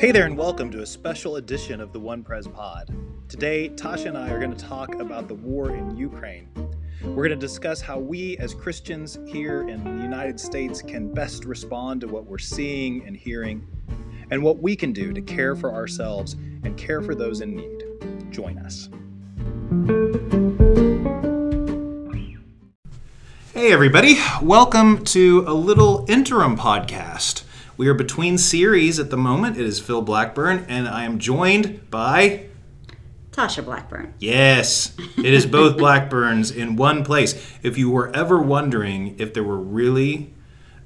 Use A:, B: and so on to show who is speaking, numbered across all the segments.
A: Hey there, and welcome to a special edition of the One Pres Pod. Today, Tasha and I are going to talk about the war in Ukraine. We're going to discuss how we, as Christians here in the United States, can best respond to what we're seeing and hearing, and what we can do to care for ourselves and care for those in need. Join us. Hey, everybody. Welcome to a little interim podcast. We are between series at the moment. It is Phil Blackburn, and I am joined by.
B: Tasha Blackburn.
A: Yes, it is both Blackburns in one place. If you were ever wondering if there were really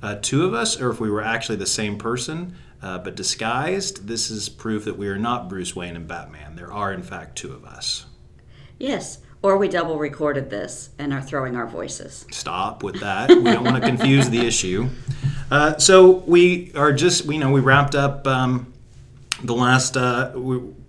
A: uh, two of us or if we were actually the same person uh, but disguised, this is proof that we are not Bruce Wayne and Batman. There are, in fact, two of us.
B: Yes, or we double recorded this and are throwing our voices.
A: Stop with that. We don't want to confuse the issue. Uh, so we are just, you know, we wrapped up um, the last uh,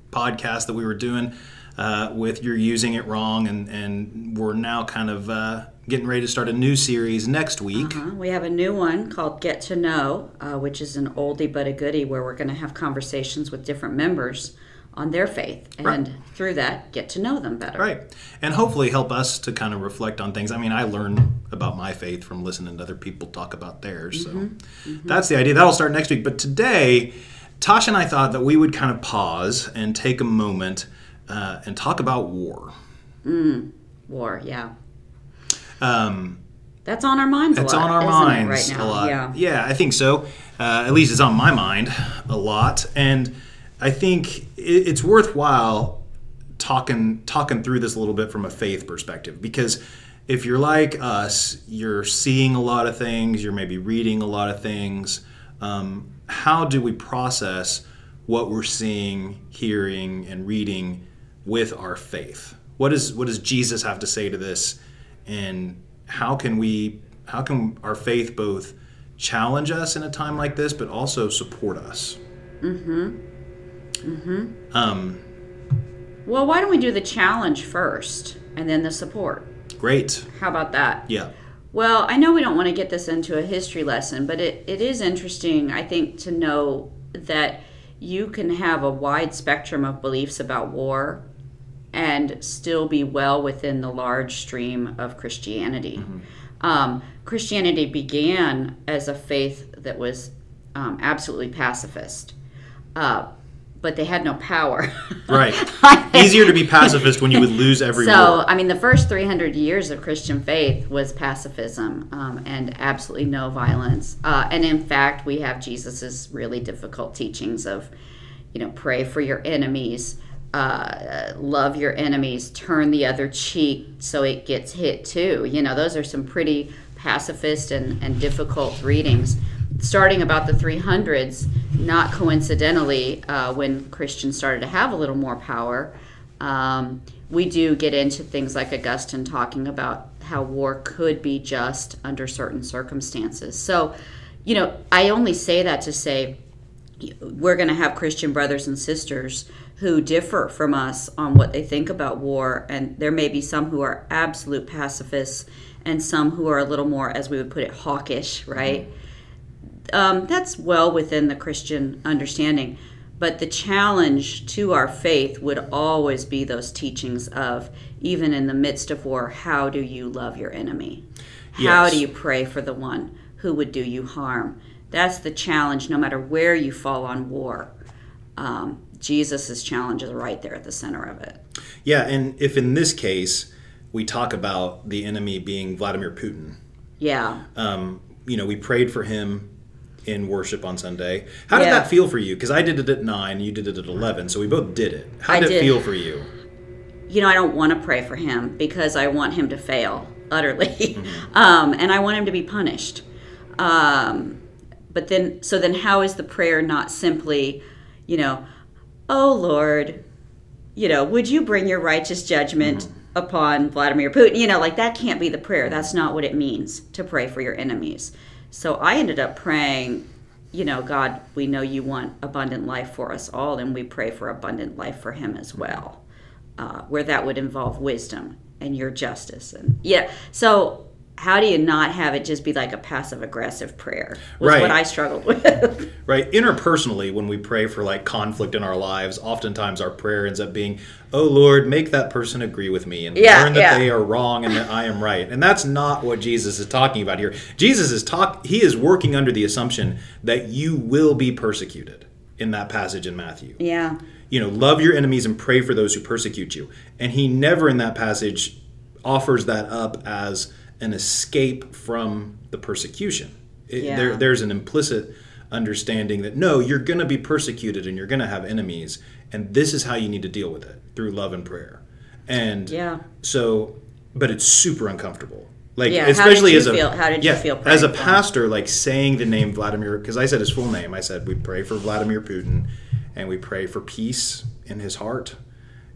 A: podcast that we were doing uh, with you're using it wrong, and and we're now kind of uh, getting ready to start a new series next week.
B: Uh-huh. We have a new one called Get to Know, uh, which is an oldie but a goodie, where we're going to have conversations with different members on their faith and right. through that get to know them better
A: right and hopefully help us to kind of reflect on things i mean i learn about my faith from listening to other people talk about theirs so mm-hmm. Mm-hmm. that's the idea that'll start next week but today tasha and i thought that we would kind of pause and take a moment uh, and talk about war
B: mm, war yeah um, that's on our minds.
A: It's
B: lot,
A: on our minds right now. a lot. Yeah, yeah, I think so. Uh, at least it's on my mind a lot, and I think it's worthwhile talking talking through this a little bit from a faith perspective because if you're like us, you're seeing a lot of things, you're maybe reading a lot of things. Um, how do we process what we're seeing, hearing, and reading with our faith? What is what does Jesus have to say to this, and how can we how can our faith both challenge us in a time like this, but also support us?
B: Mm-hmm. Mm-hmm. Um, well, why don't we do the challenge first and then the support?
A: Great.
B: How about that?
A: Yeah.
B: Well, I know we don't want to get this into a history lesson, but it, it is interesting, I think, to know that you can have a wide spectrum of beliefs about war and still be well within the large stream of Christianity. Mm-hmm. Um, Christianity began as a faith that was um, absolutely pacifist. Uh, but they had no power.
A: right. Easier to be pacifist when you would lose every
B: so,
A: war.
B: I mean, the first 300 years of Christian faith was pacifism um, and absolutely no violence. Uh, and in fact, we have Jesus's really difficult teachings of, you know, pray for your enemies, uh, love your enemies, turn the other cheek so it gets hit too. You know, those are some pretty pacifist and, and difficult readings starting about the 300s, not coincidentally, uh, when Christians started to have a little more power, um, we do get into things like Augustine talking about how war could be just under certain circumstances. So, you know, I only say that to say we're going to have Christian brothers and sisters who differ from us on what they think about war, and there may be some who are absolute pacifists and some who are a little more, as we would put it, hawkish, right? Mm-hmm um, that's well within the Christian understanding. But the challenge to our faith would always be those teachings of, even in the midst of war, how do you love your enemy? Yes. How do you pray for the one who would do you harm? That's the challenge, no matter where you fall on war. Um, Jesus' challenge is right there at the center of it.
A: Yeah, and if in this case we talk about the enemy being Vladimir Putin,
B: yeah,
A: um, you know, we prayed for him in worship on Sunday. How did yeah. that feel for you? Because I did it at nine, you did it at eleven, so we both did it. How did, did it feel for you?
B: You know, I don't want to pray for him because I want him to fail utterly, mm-hmm. um, and I want him to be punished. Um, but then, so then, how is the prayer not simply, you know, oh Lord, you know, would you bring your righteous judgment? Mm-hmm upon Vladimir Putin. You know, like that can't be the prayer. That's not what it means to pray for your enemies. So I ended up praying, you know, God, we know you want abundant life for us all, and we pray for abundant life for him as well, uh, where that would involve wisdom and your justice. And yeah, so how do you not have it just be like a passive aggressive prayer was right. what i struggled with.
A: Right. Interpersonally when we pray for like conflict in our lives oftentimes our prayer ends up being oh lord make that person agree with me and yeah, learn that yeah. they are wrong and that i am right. And that's not what jesus is talking about here. Jesus is talk he is working under the assumption that you will be persecuted in that passage in matthew.
B: Yeah.
A: You know love your enemies and pray for those who persecute you. And he never in that passage offers that up as an escape from the persecution. It, yeah. there, there's an implicit understanding that no, you're going to be persecuted and you're going to have enemies, and this is how you need to deal with it through love and prayer. And
B: yeah.
A: so, but it's super uncomfortable. Like yeah, especially as a
B: feel, how did you feel
A: as a pastor, like saying the name Vladimir because I said his full name. I said we pray for Vladimir Putin, and we pray for peace in his heart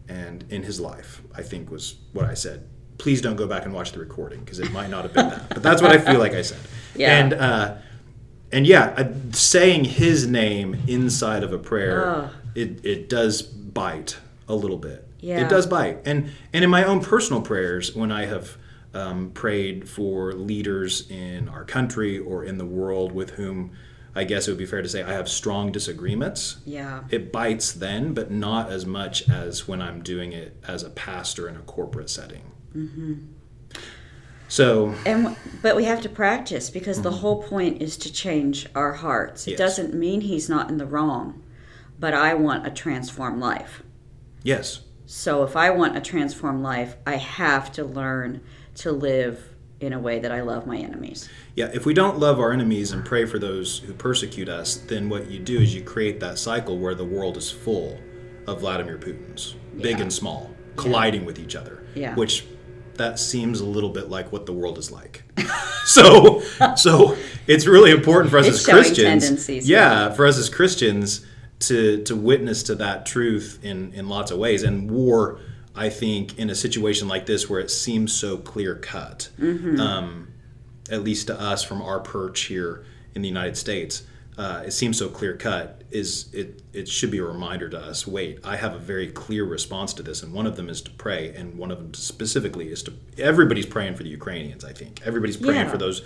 A: and in his life. I think was what I said please don't go back and watch the recording because it might not have been that. But that's what I feel like I said.
B: Yeah.
A: And uh, and yeah, uh, saying his name inside of a prayer, oh. it it does bite a little bit.
B: Yeah.
A: It does bite. And and in my own personal prayers, when I have um, prayed for leaders in our country or in the world with whom I guess it would be fair to say I have strong disagreements.
B: Yeah.
A: It bites then, but not as much as when I'm doing it as a pastor in a corporate setting. Mm-hmm. So,
B: and but we have to practice because mm-hmm. the whole point is to change our hearts. It yes. doesn't mean he's not in the wrong, but I want a transformed life.
A: Yes.
B: So if I want a transformed life, I have to learn to live in a way that I love my enemies.
A: Yeah, if we don't love our enemies and pray for those who persecute us, then what you do is you create that cycle where the world is full of Vladimir Putins, big and small, colliding yeah. with each other.
B: Yeah.
A: Which that seems a little bit like what the world is like. so, so it's really important for us
B: it's
A: as Christians.
B: Yeah,
A: yeah, for us as Christians to to witness to that truth in in lots of ways. And war, I think, in a situation like this where it seems so clear cut, mm-hmm. um, at least to us from our perch here in the United States, uh, it seems so clear cut is it it should be a reminder to us wait i have a very clear response to this and one of them is to pray and one of them specifically is to everybody's praying for the ukrainians i think everybody's praying yeah. for those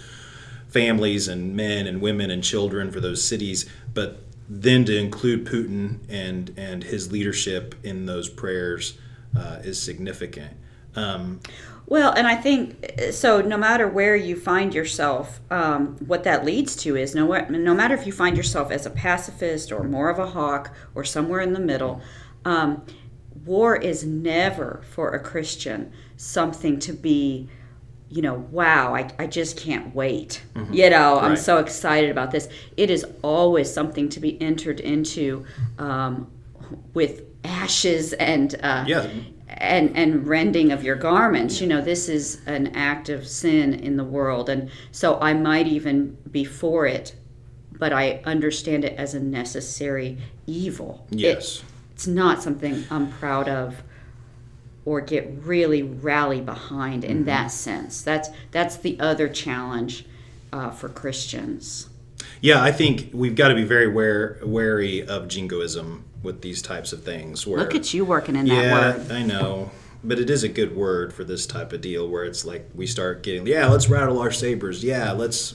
A: families and men and women and children for those cities but then to include putin and and his leadership in those prayers uh, is significant um,
B: well, and I think so. No matter where you find yourself, um, what that leads to is no, no matter if you find yourself as a pacifist or more of a hawk or somewhere in the middle, um, war is never for a Christian something to be, you know, wow, I, I just can't wait. Mm-hmm. You know, right. I'm so excited about this. It is always something to be entered into um, with ashes and uh,
A: yeah
B: and and rending of your garments. You know this is an act of sin in the world and so i might even be for it but i understand it as a necessary evil.
A: Yes.
B: it, it's not something i'm proud of or get really rally behind in mm-hmm. that sense. That's that's the other challenge uh, for christians.
A: Yeah i think we've got to be very ware, wary of jingoism with these types of things. Where,
B: Look at you working in
A: that
B: yeah,
A: word. I know. But it is a good word for this type of deal where it's like we start getting, yeah, let's rattle our sabers. Yeah, let's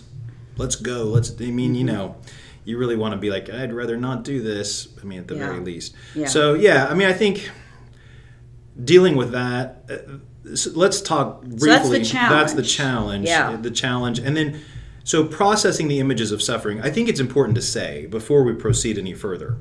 A: let's go. Let's I mean, you mm-hmm. know, you really want to be like, I'd rather not do this. I mean, at the yeah. very least.
B: Yeah.
A: So, yeah, I mean, I think dealing with that, uh, so let's talk briefly. So
B: that's the challenge.
A: That's the challenge.
B: Yeah.
A: The challenge. And then, so processing the images of suffering, I think it's important to say before we proceed any further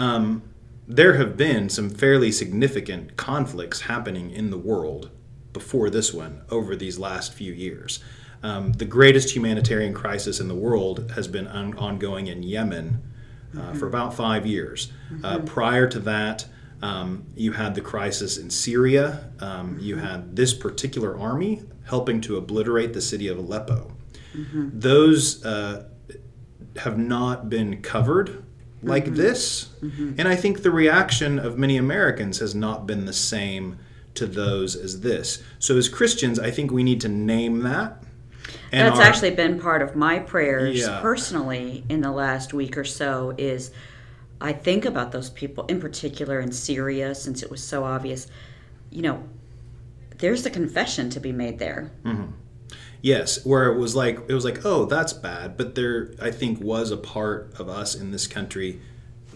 A: um, there have been some fairly significant conflicts happening in the world before this one over these last few years. Um, the greatest humanitarian crisis in the world has been on- ongoing in Yemen uh, mm-hmm. for about five years. Uh, mm-hmm. Uh, prior to that, um, you had the crisis in Syria. Um, you mm-hmm. had this particular army helping to obliterate the city of Aleppo. Mm-hmm. Those uh, have not been covered like mm-hmm. this. Mm-hmm. And I think the reaction of many Americans has not been the same to those as this. So as Christians, I think we need to name that.
B: And That's our, actually been part of my prayers yeah. personally in the last week or so is I think about those people in particular in Syria since it was so obvious. You know, there's a confession to be made there.
A: Mm-hmm. Yes, where it was like it was like, oh, that's bad. But there, I think, was a part of us in this country,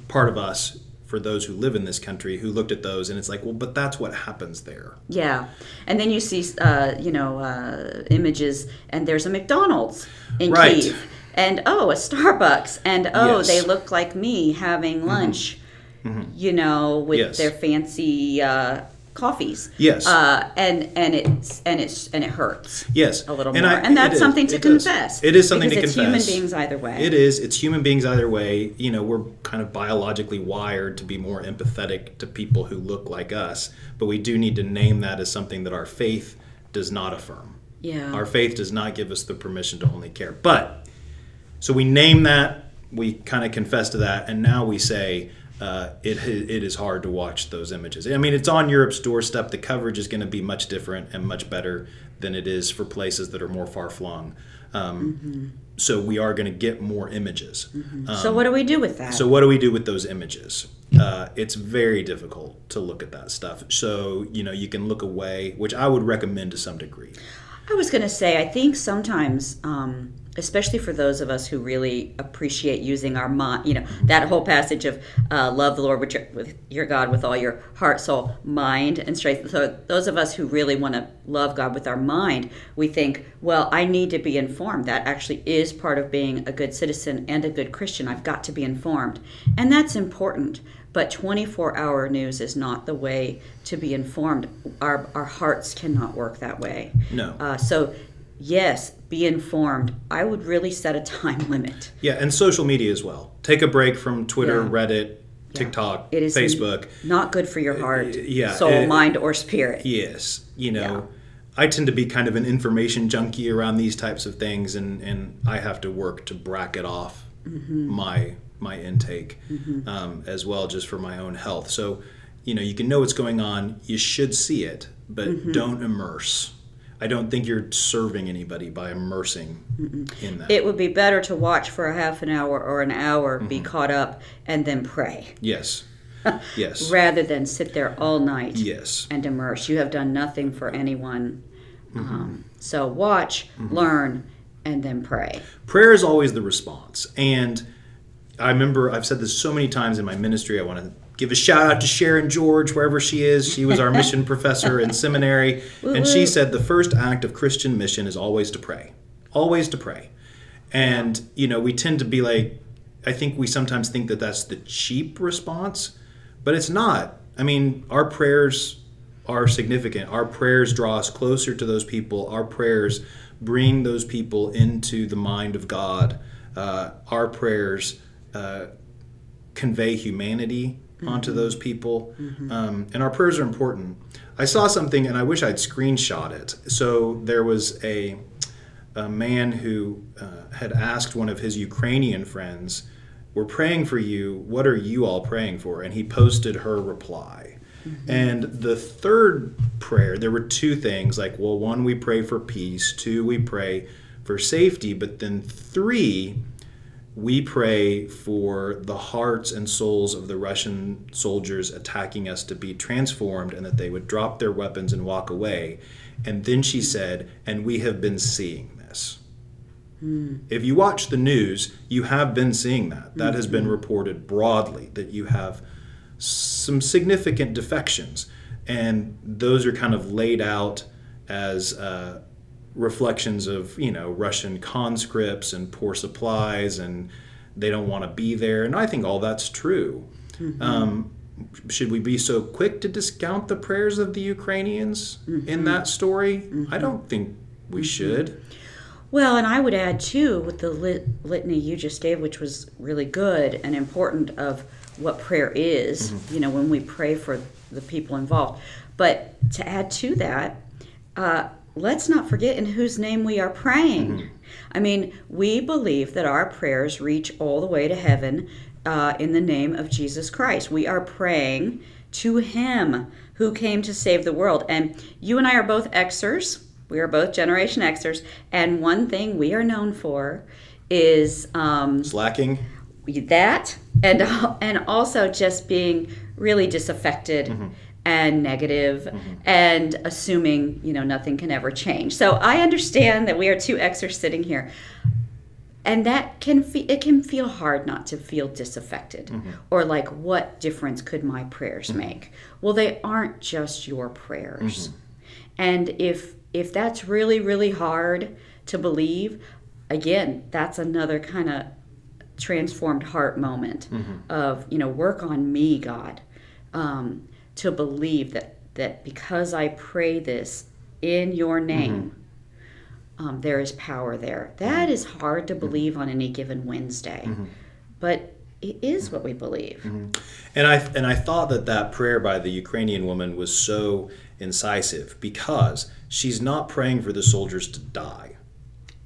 A: part of us for those who live in this country who looked at those and it's like, well, but that's what happens there.
B: Yeah, and then you see, uh, you know, uh, images and there's a McDonald's in right. Kiev, and oh, a Starbucks, and oh, yes. they look like me having mm-hmm. lunch. Mm-hmm. You know, with yes. their fancy uh, coffees.
A: Yes.
B: Uh, and and it's and it's and it hurts.
A: Yes.
B: A little and more, I, and that's something to it confess.
A: Does. It is something to
B: it's
A: confess.
B: human beings either way.
A: It is. It's human beings either way. You know, we're kind of biologically wired to be more empathetic to people who look like us, but we do need to name that as something that our faith does not affirm.
B: Yeah.
A: Our faith does not give us the permission to only care. But so we name that. We kind of confess to that, and now we say uh, it it is hard to watch those images. I mean, it's on Europe's doorstep. The coverage is going to be much different and much better than it is for places that are more far flung. Um, mm-hmm. So we are going to get more images.
B: Mm-hmm. Um, so what do we do with that?
A: So what do we do with those images? Uh, it's very difficult to look at that stuff. So you know you can look away, which I would recommend to some degree.
B: I was going to say I think sometimes. Um, especially for those of us who really appreciate using our mind, you know, that whole passage of uh, love the Lord with your, with your, God with all your heart, soul, mind, and strength. So, those of us who really want to love God with our mind, we think, well, I need to be informed. That actually is part of being a good citizen and a good Christian. I've got to be informed. And that's important. But 24 hour news is not the way to be informed. Our, our hearts cannot work that way.
A: No.
B: Uh, so yes, be informed. I would really set a time limit.
A: Yeah, and social media as well. Take a break from Twitter, yeah. Reddit, TikTok, it is Facebook.
B: Not good for your heart,
A: uh, yeah,
B: soul, it, mind, or spirit.
A: Yes, you know. Yeah. I tend to be kind of an information junkie around these types of things, and, and I have to work to bracket off mm-hmm. my my intake mm-hmm. um, as well, just for my own health. So, you know, you can know what's going on. You should see it, but mm-hmm. don't immerse. I don't think you're serving anybody by immersing Mm-mm. in that.
B: It would be better to watch for a half an hour or an hour, mm-hmm. be caught up, and then pray.
A: Yes. yes.
B: Rather than sit there all night.
A: Yes.
B: And immerse. You have done nothing for anyone. Mm-hmm. Um, so watch, mm-hmm. learn, and then pray.
A: Prayer is always the response. And I remember I've said this so many times in my ministry. I want to give a shout out to Sharon George, wherever she is. She was our mission professor in seminary. And she said the first act of Christian mission is always to pray. Always to pray. And, you know, we tend to be like, I think we sometimes think that that's the cheap response, but it's not. I mean, our prayers are significant. Our prayers draw us closer to those people. Our prayers bring those people into the mind of God. Uh, our prayers uh, convey humanity onto mm-hmm. those people. Mm-hmm. Um, and our prayers are important. I saw something and I wish I'd screenshot it. So there was a, a man who uh, had asked one of his Ukrainian friends, We're praying for you. What are you all praying for? And he posted her reply. Mm-hmm. And the third prayer, there were two things like, well, one, we pray for peace, two, we pray for safety, but then three, we pray for the hearts and souls of the Russian soldiers attacking us to be transformed and that they would drop their weapons and walk away. And then she said, and we have been seeing this. Mm. If you watch the news, you have been seeing that. That mm-hmm. has been mm-hmm. reported broadly that you have some significant defections. And those are kind of laid out as uh, reflections of you know Russian conscripts and poor supplies and they don't want to be there and I think all that's true. Mm-hmm. Um, should we be so quick to discount the prayers of the Ukrainians mm-hmm. in that story? Mm-hmm. I don't think we mm-hmm. should.
B: Well, and I would add too with the lit- litany you just gave, which was really good and important of what prayer is. Mm-hmm. You know, when we pray for the people involved, but to add to that. Uh, let's not forget in whose name we are praying. Mm-hmm. I mean, we believe that our prayers reach all the way to heaven uh, in the name of Jesus Christ. We are praying to Him who came to save the world. And you and I are both Xers. We are both Generation Xers. And one thing we are known for is um,
A: slacking.
B: That and and also just being really disaffected. Mm-hmm and negative mm-hmm. and assuming you know nothing can ever change. So i understand that we are two exers sitting here. And that can fe- it can feel hard not to feel disaffected mm-hmm. or like what difference could my prayers mm-hmm. make? Well they aren't just your prayers. And if if that's really really hard to believe again that's another kind of transformed heart moment of you know work on me god. Um, to believe that that because i pray this in your mm-hmm. name um, there is power there. That mm-hmm. is hard to mm-hmm. believe on any given wednesday but it is what we believe.
A: And I and I thought that that prayer by the Ukrainian woman was so incisive because she's not praying for the soldiers to die.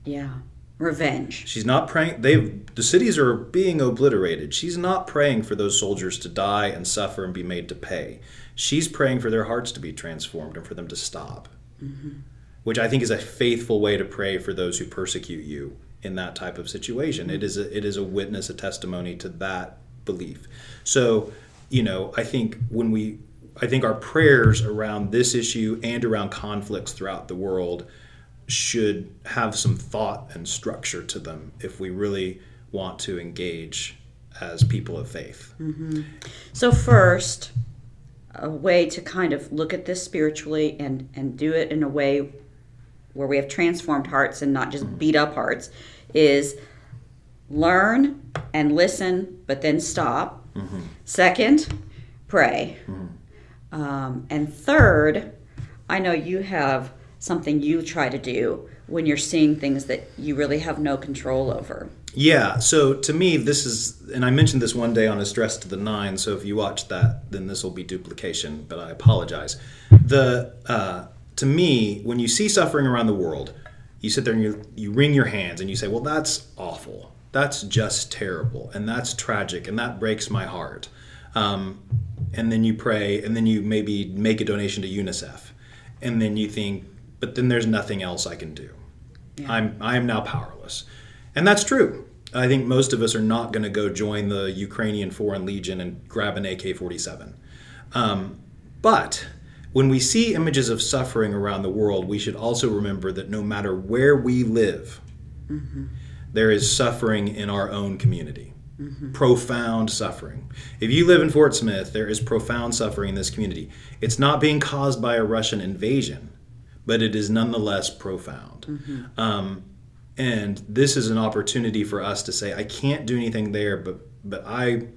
B: yeah revenge
A: She's not praying. They the cities are being obliterated. She's not praying for those soldiers to die and suffer and be made to pay. She's praying for their hearts to be transformed and for them to stop. Mm-hmm. Which I think is a faithful way to pray for those who persecute you in that type of situation. It is a, it is a witness, a testimony to that belief. So, you know, I think when we I think our prayers around this issue and around conflicts throughout the world should have some thought and structure to them if we really want to engage as people of faith. Mm-hmm.
B: So first, a way to kind of look at this spiritually and and do it in a way where we have transformed hearts and not just mm-hmm. beat up hearts is learn and listen, but then stop. Mm-hmm. Second, pray. Um, and third, I know you have something you try to do when you're seeing things that you really have no control over.
A: Yeah, so to me, this is, and I mentioned this one day on a Stress to the Nine, so if you watch that, then this will be duplication, but I apologize. The, uh, to me, when you see suffering around the world, you sit there and you, you wring your hands and you say, well, that's awful. That's just terrible. And that's tragic. And that breaks my heart. Um, and then you pray, and then you maybe make a donation to UNICEF. And then you think, but then there's nothing else I can do. I'm I am now powerless, and that's true. I think most of us are not going to go join the Ukrainian Foreign Legion and grab an AK-47. Um, but when we see images of suffering around the world, we should also remember that no matter where we live, there is suffering in our own community. Profound suffering. If you live in Fort Smith, there is profound suffering in this community. It's not being caused by a Russian invasion, but it is nonetheless profound. Um, and this is an opportunity for us to say, I can't do anything there, but but I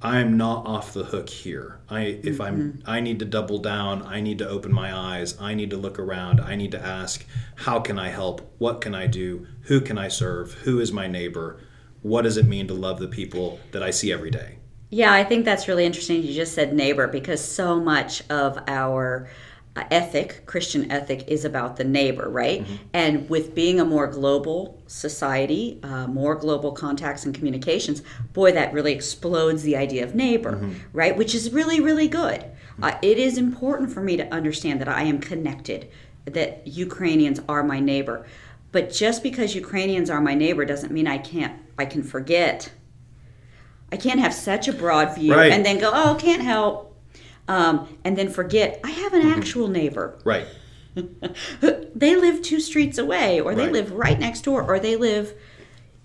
A: I'm not off the hook here. I if I'm I need to double down, I need to open my eyes, I need to look around, I need to ask, how can I help? What can I do? Who can I serve? Who is my neighbor? What does it mean to love the people that I see every day?
B: Yeah, I think that's really interesting. You just said neighbor because so much of our ethic, Christian ethic, is about the neighbor, right? And with being a more global society, uh, more global contacts and communications, boy, that really explodes the idea of neighbor, right? Which is really, really good. Uh, it is important for me to understand that I am connected, that Ukrainians are my neighbor. But just because Ukrainians are my neighbor doesn't mean I can't, I can forget. I can't have such a broad view
A: Right.
B: and then go, oh, can't help. Um, and then forget I have an actual neighbor.
A: Right.
B: They live two streets away, or they
A: Right.
B: live right next door, or they live,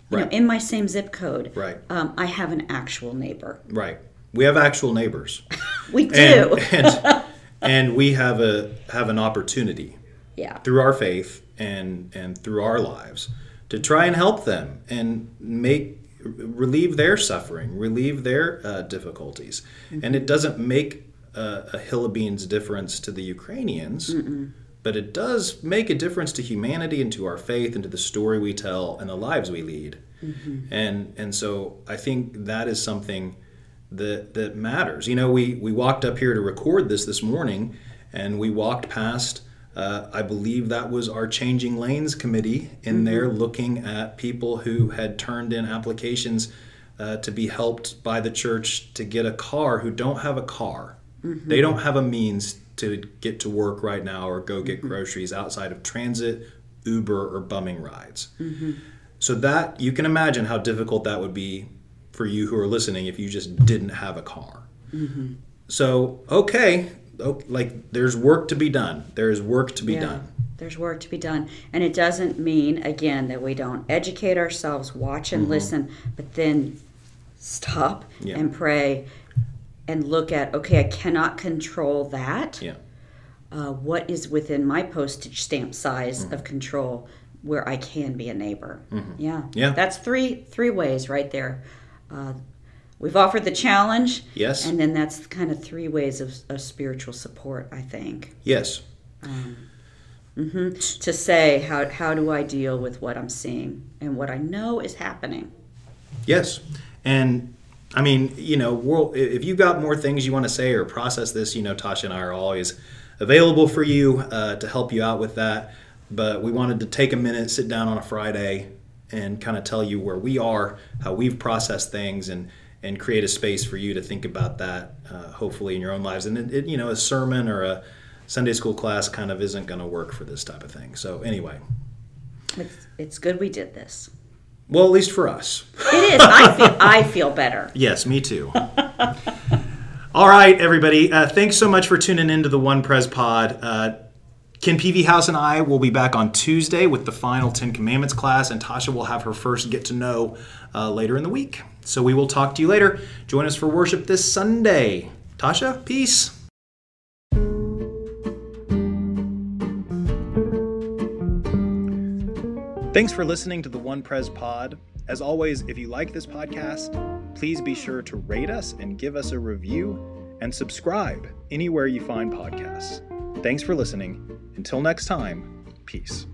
B: you
A: Right.
B: know, in my same zip code.
A: Right.
B: Um, I have an actual neighbor.
A: Right. We have actual neighbors.
B: We do.
A: And, and, and we have a have an opportunity
B: yeah.
A: through our faith and and through our lives to try and help them and make relieve their suffering, relieve their uh, difficulties. And it doesn't make uh, a hill of beans difference to the Ukrainians, but it does make a difference to humanity and to our faith and to the story we tell and the lives we lead. And and so I think that is something that that matters. You know, we we walked up here to record this this morning, and we walked past. Uh, I believe that was our Changing Lanes committee in there looking at people who had turned in applications uh, to be helped by the church to get a car who don't have a car. They don't have a means to get to work right now or go get mm-hmm. groceries outside of transit, Uber, or bumming rides. Mm-hmm. So that you can imagine how difficult that would be for you who are listening if you just didn't have a car. Mm-hmm. So okay, oh, like there's work to be done. There is work to be yeah. done.
B: There's work to be done. And it doesn't mean, again, that we don't educate ourselves, watch and mm-hmm. listen, but then stop yeah. and pray and look at, okay, I cannot control that.
A: Yeah.
B: Uh, what is within my postage stamp size mm-hmm. of control where I can be a neighbor? Mm-hmm. Yeah.
A: Yeah.
B: That's three three ways right there. Uh, we've offered the challenge.
A: Yes.
B: And then that's kind of three ways of, of spiritual support, I think.
A: Yes.
B: Um, mm-hmm. To say, how, how do I deal with what I'm seeing and what I know is happening?
A: Yes. And I mean, you know, if you've got more things you want to say or process this, you know, Tasha and I are always available for you uh, to help you out with that. But we wanted to take a minute, sit down on a Friday, and kind of tell you where we are, how we've processed things, and and create a space for you to think about that, uh, hopefully in your own lives. And it, it, you know, a sermon or a Sunday school class kind of isn't going to work for this type of thing. So anyway,
B: it's, it's good we did this.
A: Well, at least for us.
B: It is. I feel I feel better.
A: Yes, me too. All right, everybody. Uh, thanks so much for tuning in to the One Pres Pod. Uh, Ken Peavy House and I will be back on Tuesday with the final Ten Commandments class, and Tasha will have her first get to know uh, later in the week. So we will talk to you later. Join us for worship this Sunday. Tasha, peace. Thanks for listening to the One Pres Pod. As always, if you like this podcast, please be sure to rate us and give us a review and subscribe anywhere you find podcasts. Thanks for listening. Until next time, peace.